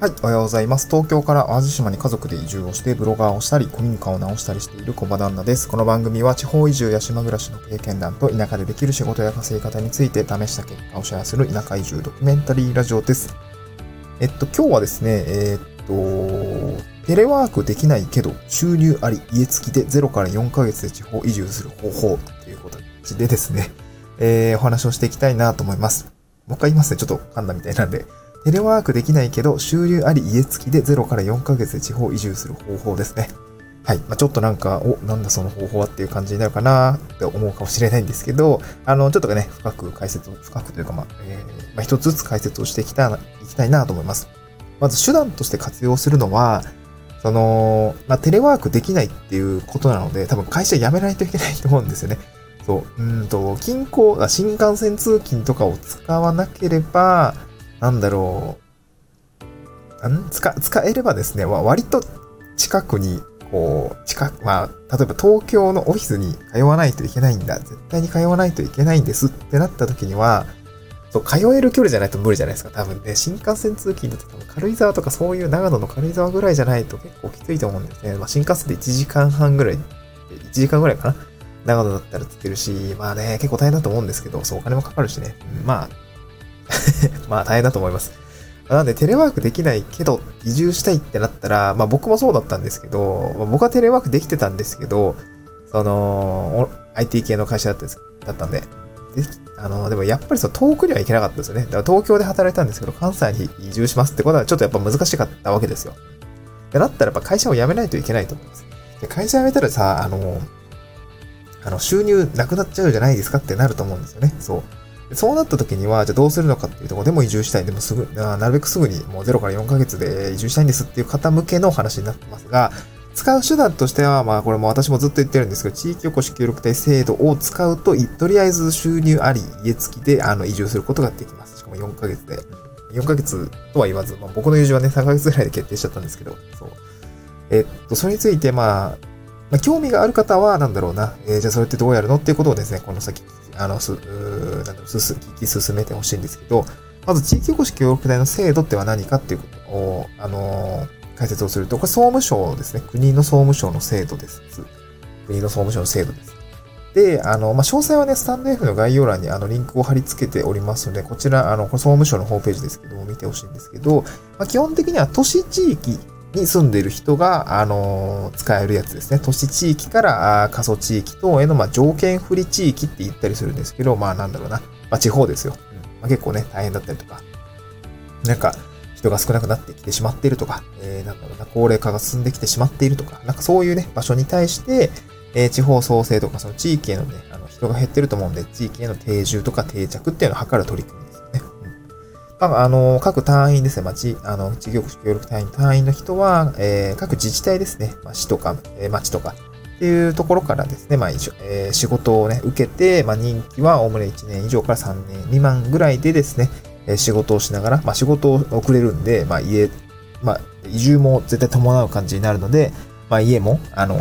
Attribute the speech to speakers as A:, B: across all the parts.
A: はい、おはようございます。東京から淡路島に家族で移住をして、ブロガーをしたり、古民家を直したりしている小場旦那です。この番組は地方移住や島暮らしの経験談と田舎でできる仕事や稼ぎ方について試した結果をシェアする田舎移住ドキュメンタリーラジオです。えっと、今日はですね、えー、っと、テレワークできないけど、収入あり、家付きで0から4ヶ月で地方移住する方法ということでですね、えー、お話をしていきたいなと思います。もう一回言いますね。ちょっと噛んだみたいなんで。テレワークできないけど、収入あり家付きで0から4ヶ月で地方移住する方法ですね。はい。まあ、ちょっとなんか、お、なんだその方法はっていう感じになるかなって思うかもしれないんですけど、あの、ちょっとね、深く解説を、深くというか、まあ、えー、まあ、一つずつ解説をしていきたい、いきたいなと思います。まず手段として活用するのは、その、まあ、テレワークできないっていうことなので、多分会社辞めないといけないと思うんですよね。そう、うんと、近郊、新幹線通勤とかを使わなければ、なんだろう、ん使、使えればですね、割と近くに、こう、近く、まあ、例えば東京のオフィスに通わないといけないんだ、絶対に通わないといけないんですってなった時には、そう、通える距離じゃないと無理じゃないですか。多分ね、新幹線通勤だと多分軽井沢とかそういう長野の軽井沢ぐらいじゃないと結構きついと思うんですね。まあ、新幹線で1時間半ぐらい、1時間ぐらいかな長野だったらつけるし、まあね、結構大変だと思うんですけど、そう、お金もかかるしね。まあ、まあ大変だと思います。なんでテレワークできないけど移住したいってなったら、まあ僕もそうだったんですけど、まあ、僕はテレワークできてたんですけど、その、IT 系の会社だったんですだったんで、であの、でもやっぱりそう遠くには行けなかったですよね。だから東京で働いたんですけど、関西に移住しますってことはちょっとやっぱ難しかったわけですよ。でなったらやっぱ会社を辞めないといけないと思います。で会社辞めたらさ、あの、あの、収入なくなっちゃうじゃないですかってなると思うんですよね。そう。そうなった時には、じゃあどうするのかっていうところでも移住したい。でもすぐ、なるべくすぐにもう0から4ヶ月で移住したいんですっていう方向けの話になってますが、使う手段としては、まあこれも私もずっと言ってるんですけど、地域おこし協力隊制度を使うと、とりあえず収入あり、家付きであの移住することができます。しかも4ヶ月で。4ヶ月とは言わず、まあ、僕の移住はね、3ヶ月ぐらいで決定しちゃったんですけど、そう。えっと、それについて、まあ、まあ、興味がある方は、なんだろうな、えー、じゃあそれってどうやるのっていうことをですね、この先あの、す、なんだろ、す、聞き進めてほしいんですけど、まず地域おこし協力隊の制度っては何かっていうことを、あの、解説をすると、これ総務省ですね。国の総務省の制度です。国の総務省の制度です。で、あの、まあ、詳細はね、スタンド F の概要欄にあのリンクを貼り付けておりますので、こちら、あの、これ総務省のホームページですけども、見てほしいんですけど、まあ、基本的には都市地域に住んでいる人が、あの、使えるやつですね。都市地域から過疎地域等への、まあ、条件不利地域って言ったりするんですけど、まあなんだろうな。まあ地方ですよ。うんまあ、結構ね、大変だったりとか。なんか、人が少なくなってきてしまっているとか、えー、なんだろうな、高齢化が進んできてしまっているとか、なんかそういうね、場所に対して、えー、地方創生とか、その地域へのね、あの、人が減ってると思うんで、地域への定住とか定着っていうのを図る取り組みまあ、あの、各隊員ですね、町、あの、事業協力隊員、隊員の人は、えー、各自治体ですね、まあ、市とか、えー、町とか、っていうところからですね、まあ、えー、仕事をね、受けて、まあ、任期はおおむね1年以上から3年未満ぐらいでですね、えー、仕事をしながら、まあ、仕事を送れるんで、まあ、家、まあ、移住も絶対伴う感じになるので、まあ、家も、あの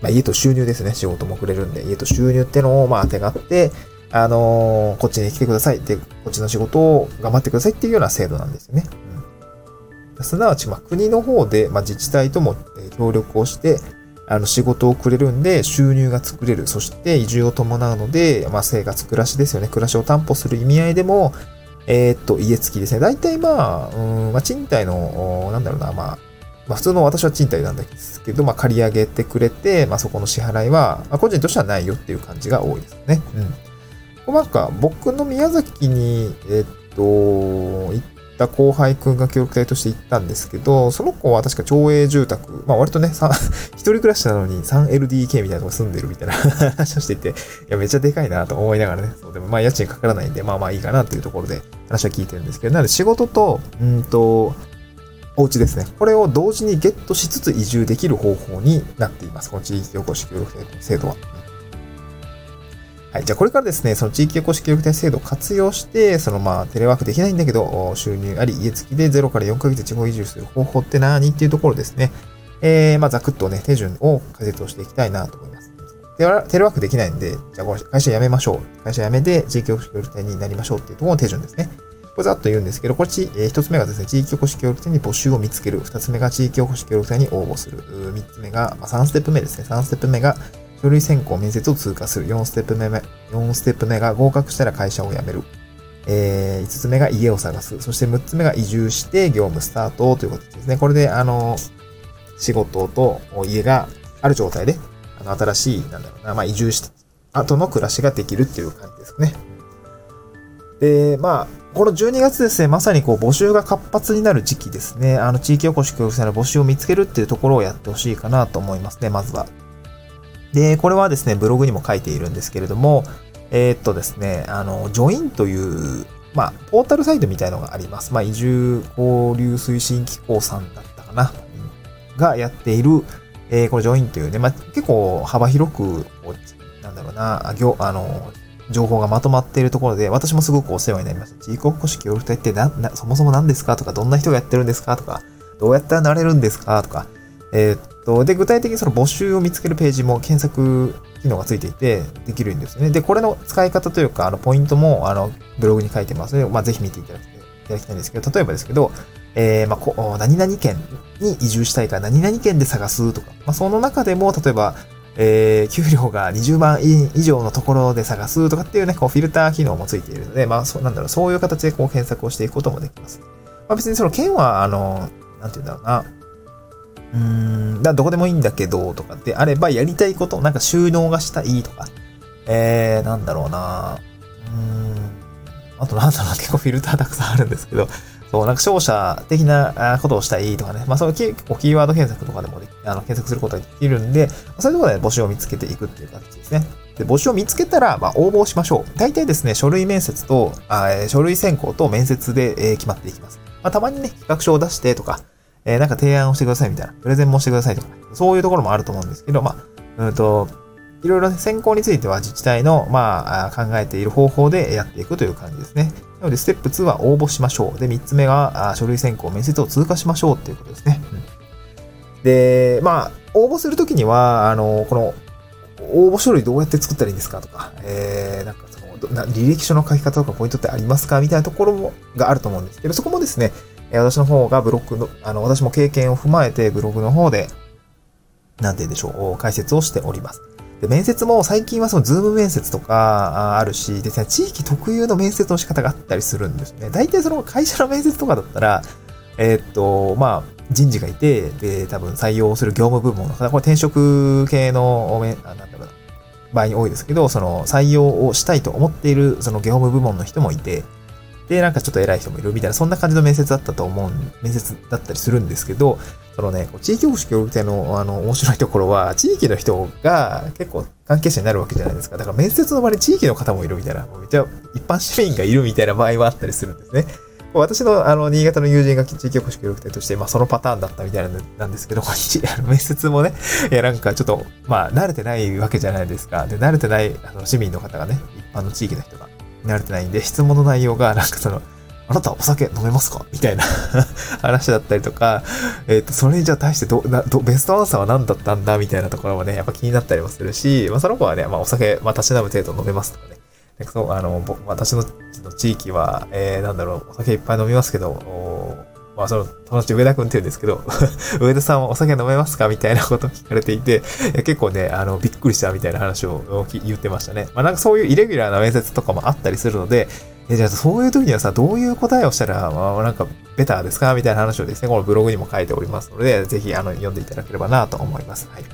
A: まあ、家と収入ですね、仕事も送れるんで、家と収入ってのを、まあ、当てがって、あのー、こっちに来てください。で、こっちの仕事を頑張ってくださいっていうような制度なんですよね。うん、すなわち、まあ、国の方で、まあ、自治体とも協力をして、あの、仕事をくれるんで、収入が作れる。そして、移住を伴うので、まあ、生活、暮らしですよね。暮らしを担保する意味合いでも、えー、っと、家付きですね。大体まあ、うん、まあ、賃貸の、なんだろうな、まあ、まあ、普通の私は賃貸なんですけど、まあ、借り上げてくれて、まあ、そこの支払いは、まあ、個人としてはないよっていう感じが多いですね。うん。なんか、僕の宮崎に、えっと、行った後輩くんが協力隊として行ったんですけど、その子は確か町営住宅、まあ割とね、一人暮らしなのに 3LDK みたいなとこ住んでるみたいな 話をしていて、いや、めっちゃでかいなと思いながらね、そうでもまあ家賃かからないんで、まあまあいいかなっていうところで話は聞いてるんですけど、なので仕事と、うんと、お家ですね。これを同時にゲットしつつ移住できる方法になっています。この地域おこし協力制度は。はい。じゃあこれからですね、その地域おこし協力隊制度を活用して、そのまあテレワークできないんだけど、収入あり、家付きで0から4ヶ月地方移住する方法って何っていうところですね。えー、まあざくっとね、手順を解説をしていきたいなと思います。テレワークできないんで、じゃあ会社辞めましょう。会社辞めて地域おこし協力隊になりましょうっていうところの手順ですね。これざっと言うんですけど、これち、えー、一つ目がですね、地域おこし協力隊に募集を見つける。二つ目が地域おこし協力隊に応募する。三つ目が、まあ、3ステップ目ですね。3ステップ目が、書類選考面接を通過する。4ステップ目、4ステップ目が合格したら会社を辞める。えー、5つ目が家を探す。そして6つ目が移住して業務スタートということですね。これで、あの、仕事と家がある状態で、あの、新しい、なんだろうな、まあ、移住した後の暮らしができるっていう感じですね。で、まあ、この12月ですね、まさにこう募集が活発になる時期ですね。あの、地域おこし協力隊の募集を見つけるっていうところをやってほしいかなと思いますね、まずは。で、これはですね、ブログにも書いているんですけれども、えー、っとですね、あの、ジョインという、まあ、ポータルサイトみたいのがあります。まあ、移住交流推進機構さんだったかな、がやっている、えー、これジョインというね、まあ、結構幅広く、なんだろうな、業、あの、情報がまとまっているところで、私もすごくお世話になりました。地域おこし協力隊ってな、な、そもそも何ですかとか、どんな人がやってるんですかとか、どうやったらなれるんですかとか、えー、と、で、具体的にその募集を見つけるページも検索機能がついていて、できるんですね。で、これの使い方というか、あの、ポイントも、あの、ブログに書いてますので、まあ、ぜひ見ていただきいただきたいんですけど、例えばですけど、えー、まあ、こ、何々県に移住したいから何々県で探すとか、まあ、その中でも、例えば、えー、給料が20万円以上のところで探すとかっていうね、こうフィルター機能もついているので、まあ、そう、なんだろう、そういう形でこう検索をしていくこともできます。まあ、別にその県は、あの、なんて言うんだろうな、うーん、だどこでもいいんだけど、とかってあれば、やりたいこと、なんか収納がしたいとか、えー、なんだろうな、うーん、あとなんだろう、結構フィルターたくさんあるんですけど、そう、なんか商社的なことをしたいとかね。まあ、そういう結構キーワード検索とかでもあの検索することができるんで、そういうところで募集を見つけていくっていう形ですね。で、募集を見つけたら、まあ、応募しましょう。大体ですね、書類面接と、あ書類選考と面接で、えー、決まっていきます。まあ、たまにね、企画書を出してとか、えー、なんか提案をしてくださいみたいな、プレゼンもしてくださいとか、そういうところもあると思うんですけど、まあ、うんと、いろいろ選考については自治体の、まあ、考えている方法でやっていくという感じですね。なので、ステップ2は応募しましょう。で、3つ目が、書類選考、面接を通過しましょうっていうことですね。うん、で、まあ、応募するときには、あの、この、応募書類どうやって作ったらいいんですかとか、えー、なんかその、履歴書の書き方とかポイントってありますかみたいなところも、があると思うんですけど、そこもですね、私の方がブログの、あの、私も経験を踏まえてブログの方で、なんて言うんでしょう、解説をしております。で、面接も最近はそのズーム面接とかあるし、ですね、地域特有の面接の仕方があったりするんですね。大体その会社の面接とかだったら、えー、っと、まあ、人事がいて、で、多分採用する業務部門の方、これ転職系の、なんだろうな、場合に多いですけど、その採用をしたいと思っているその業務部門の人もいて、で、なんかちょっと偉い人もいるみたいな、そんな感じの面接だったと思う、面接だったりするんですけど、そのね、地域保守協力隊のあの面白いところは、地域の人が結構関係者になるわけじゃないですか。だから面接の場に地域の方もいるみたいな、もうめっちゃ一般市民がいるみたいな場合はあったりするんですね。私の、あの、新潟の友人が地域おこし協力隊として、まあ、そのパターンだったみたいなんですけど、面接もね、いや、なんかちょっと、まあ、慣れてないわけじゃないですか。で、慣れてない、あの、市民の方がね、一般の地域の人が慣れてないんで、質問の内容が、なんかその、あなたお酒飲めますか？みたいな 話だったりとか、えっ、ー、と、それにじゃあ対してど、な、ど、ベストアンサーは何だったんだ？みたいなところもね、やっぱ気になったりもするし、まあその子はね、まあお酒、まあたし飲む程度飲めますとかね。そう、あの、私の地域は、えー、なんだろう、お酒いっぱい飲みますけど、まあその友達上田くんって言うんですけど 上田さんはお酒飲めますかみたいなことを聞かれていて、結構ね、あの、びっくりしたみたいな話を言ってましたね。まあなんかそういうイレギュラーな面接とかもあったりするので、え、じゃあそういう時にはさ、どういう答えをしたら、まあ、なんか、ベターですかみたいな話をですね、このブログにも書いておりますので、ぜひ、あの、読んでいただければなと思います。はい。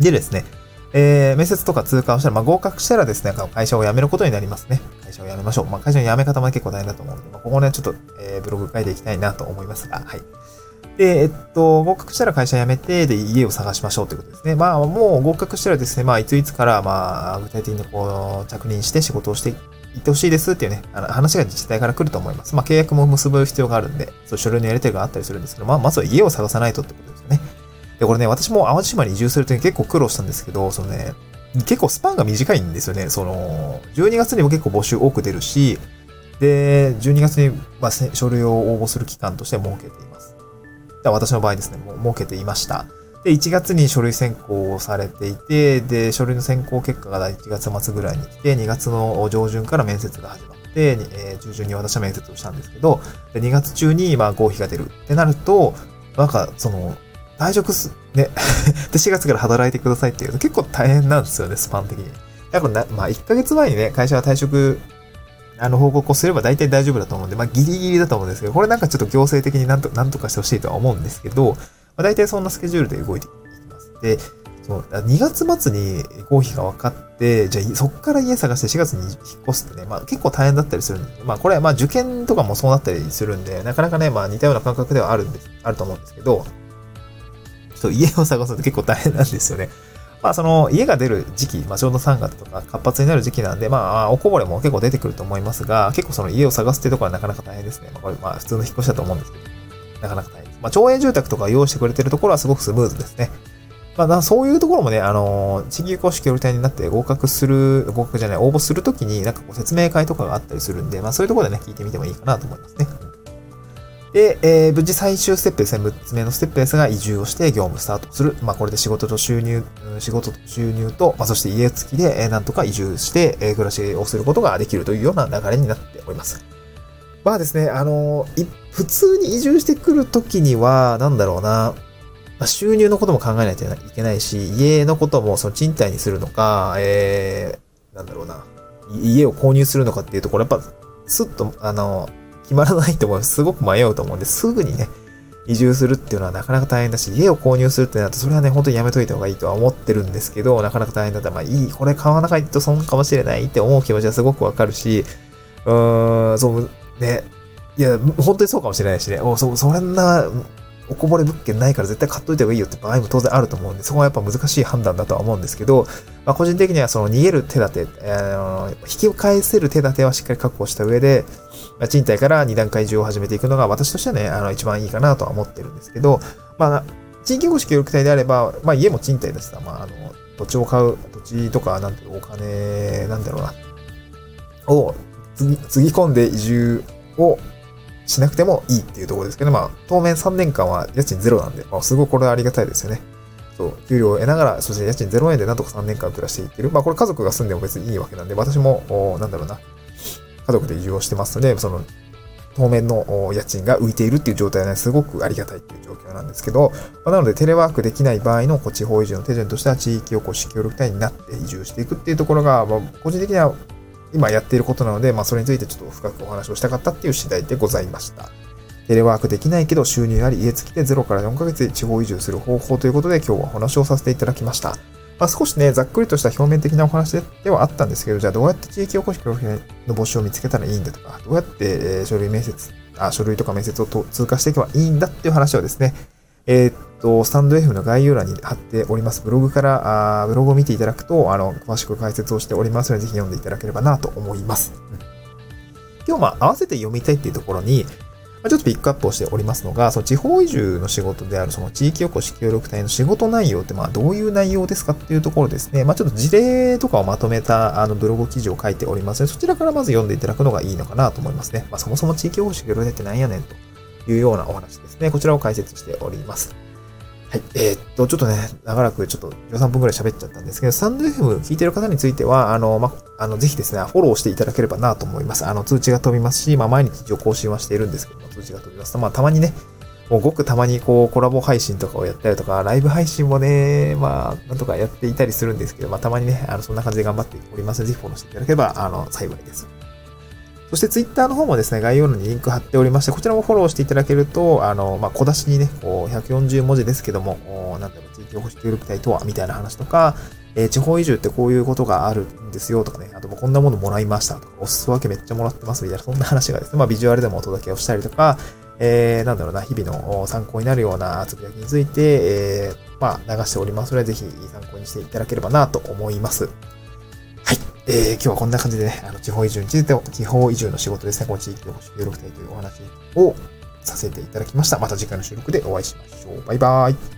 A: でですね、えー、面接とか通過をしたら、まあ、合格したらですね、会社を辞めることになりますね。会社を辞めましょう。まあ、会社の辞め方も結構大変だと思うので、まあ、ここね、ちょっと、えー、ブログ書いていきたいなと思いますが、はい。で、えっと、合格したら会社辞めて、で、家を探しましょうということですね。まあ、もう合格したらですね、まあ、いついつから、まあ、具体的にこう、着任して仕事をして行ってほしいですっていうね、あの話が自治体から来ると思います。まあ、契約も結ぶ必要があるんで、そう書類のやり手があったりするんですけど、まあ、まずは家を探さないとってことですよね。で、これね、私も淡路島に移住するとき結構苦労したんですけど、そのね、結構スパンが短いんですよね。その、12月にも結構募集多く出るし、で、12月に、まあ、書類を応募する期間として設けています。私の場合ですね、もう設けていました。で、1月に書類選考をされていて、で、書類の選考結果が1月末ぐらいに来て、2月の上旬から面接が始まって、、えー、中旬に私は面接をしたんですけど、で2月中に、まあ、合否が出るってなると、なんか、その、退職す、ね、で、4月から働いてくださいっていうと結構大変なんですよね、スパン的に。だからな、まあ、1ヶ月前にね、会社は退職、あの、報告をすれば大体大丈夫だと思うんで、まあ、ギリギリだと思うんですけど、これなんかちょっと行政的になんと、なんとかしてほしいとは思うんですけど、まあ、大体そんなスケジュールで動いていきます。で、その、2月末に合否が分かって、じゃあ、そっから家探して4月に引っ越すってね、まあ結構大変だったりするんで、まあこれはまあ受験とかもそうなったりするんで、なかなかね、まあ似たような感覚ではあるんです、あると思うんですけど、と家を探すって結構大変なんですよね。まあその家が出る時期、まあちょうど3月とか活発になる時期なんで、まあおこぼれも結構出てくると思いますが、結構その家を探すってところはなかなか大変ですね。まあこれまあ普通の引っ越しだと思うんですけど、なかなか大変です。まあ町営住宅とか用意してくれてるところはすごくスムーズですね。まあ、そういうところもね、あの、地域公式協力隊になって合格する、合格じゃない、応募するときに、なんかこう説明会とかがあったりするんで、まあそういうところでね、聞いてみてもいいかなと思いますね。で、えー、無事最終ステップですね、6つ目のステップですが、移住をして業務スタートする。まあ、これで仕事と収入、仕事と収入と、まあ、そして家付きで、えー、なんとか移住して、えー、暮らしをすることができるというような流れになっております。まあですね、あのー、普通に移住してくるときには、なんだろうな、まあ、収入のことも考えないといけないし、家のこともその賃貸にするのか、えー、なんだろうな、家を購入するのかっていうところ、やっぱ、すっと、あの、決まらないと思う。すごく迷うと思うんで、すぐにね、移住するっていうのはなかなか大変だし、家を購入するってなると、それはね、本当にやめといた方がいいとは思ってるんですけど、なかなか大変だった。ら、まあいい、これ買わなきゃと損かもしれないって思う気持ちはすごくわかるし、うーん、そう、ね、いや、本当にそうかもしれないしね、おそ、そんな、おこぼれ物件ないから絶対買っといた方がいいよって場合も当然あると思うんで、そこはやっぱ難しい判断だとは思うんですけど、まあ、個人的にはその逃げる手立て、えー、引き返せる手立てはしっかり確保した上で、まあ、賃貸から2段階上を始めていくのが私としてはね、あの、一番いいかなとは思ってるんですけど、まあ、地域保守協力隊であれば、まあ、家も賃貸だしさ、まあ、あの、土地を買う、土地とか、なんていうお金、なんだろうな、を、つぎ込んで移住をしなくてもいいっていうところですけど、まあ、当面3年間は家賃ゼロなんで、まあ、すごいこれはありがたいですよね。そう、給料を得ながら、そして家賃0円でなんとか3年間暮らしていける。まあ、これ家族が住んでも別にいいわけなんで、私も、なんだろうな、家族で移住をしてますので、その、当面の家賃が浮いているっていう状態はね、すごくありがたいっていう状況なんですけど、まあ、なのでテレワークできない場合の地方移住の手順としては地域おこし協力隊になって移住していくっていうところが、まあ、個人的には今やっていることなので、まあ、それについてちょっと深くお話をしたかったっていう次第でございました。テレワークできないけど収入あり家付きで0から4ヶ月で地方移住する方法ということで今日はお話をさせていただきました。まあ、少しね、ざっくりとした表面的なお話ではあったんですけど、じゃあどうやって地域おこし協力の募集を見つけたらいいんだとか、どうやって、え書類面接、あ、書類とか面接を通過していけばいいんだっていう話をですね、えー、と、スタンド F の概要欄に貼っております。ブログから、あブログを見ていただくと、あの、詳しく解説をしておりますので、ぜひ読んでいただければなと思います。うん、今日、まあ、合わせて読みたいっていうところに、ちょっとピックアップをしておりますのが、その地方移住の仕事であるその地域おこし協力隊の仕事内容ってまあどういう内容ですかっていうところですね。まあちょっと事例とかをまとめたあのブログ記事を書いておりますので、そちらからまず読んでいただくのがいいのかなと思いますね。まあそもそも地域おこし協力隊って何やねんというようなお話ですね。こちらを解説しております。はい。えー、っと、ちょっとね、長らくちょっと13分くらい喋っちゃったんですけど、スタンド FM 聞いてる方については、あの、ま、あの、ぜひですね、フォローしていただければなと思います。あの、通知が飛びますし、まあ、毎日一応更新はしているんですけども、通知が飛びますと、まあ、たまにね、もうごくたまにこう、コラボ配信とかをやったりとか、ライブ配信もね、まあ、なんとかやっていたりするんですけど、まあ、たまにね、あの、そんな感じで頑張っておりますので、ぜひフォローしていただければ、あの、幸いです。そしてツイッターの方もですね、概要欄にリンク貼っておりまして、こちらもフォローしていただけると、あの、まあ、小出しにね、こう、140文字ですけども、なんだろう、地域おこし協力隊とは、みたいな話とか、えー、地方移住ってこういうことがあるんですよとかね、あともこんなものもらいましたとか、お裾分けめっちゃもらってますみたいな、そんな話がですね、まあ、ビジュアルでもお届けをしたりとか、えー、なんだろうな、日々の参考になるようなつぶやきについて、えー、まあ、流しておりますので、ぜひ参考にしていただければなと思います。えー、今日はこんな感じでね、あの、地方移住について、地方移住の仕事ですね、この地域おこし協力隊というお話をさせていただきました。また次回の収録でお会いしましょう。バイバーイ。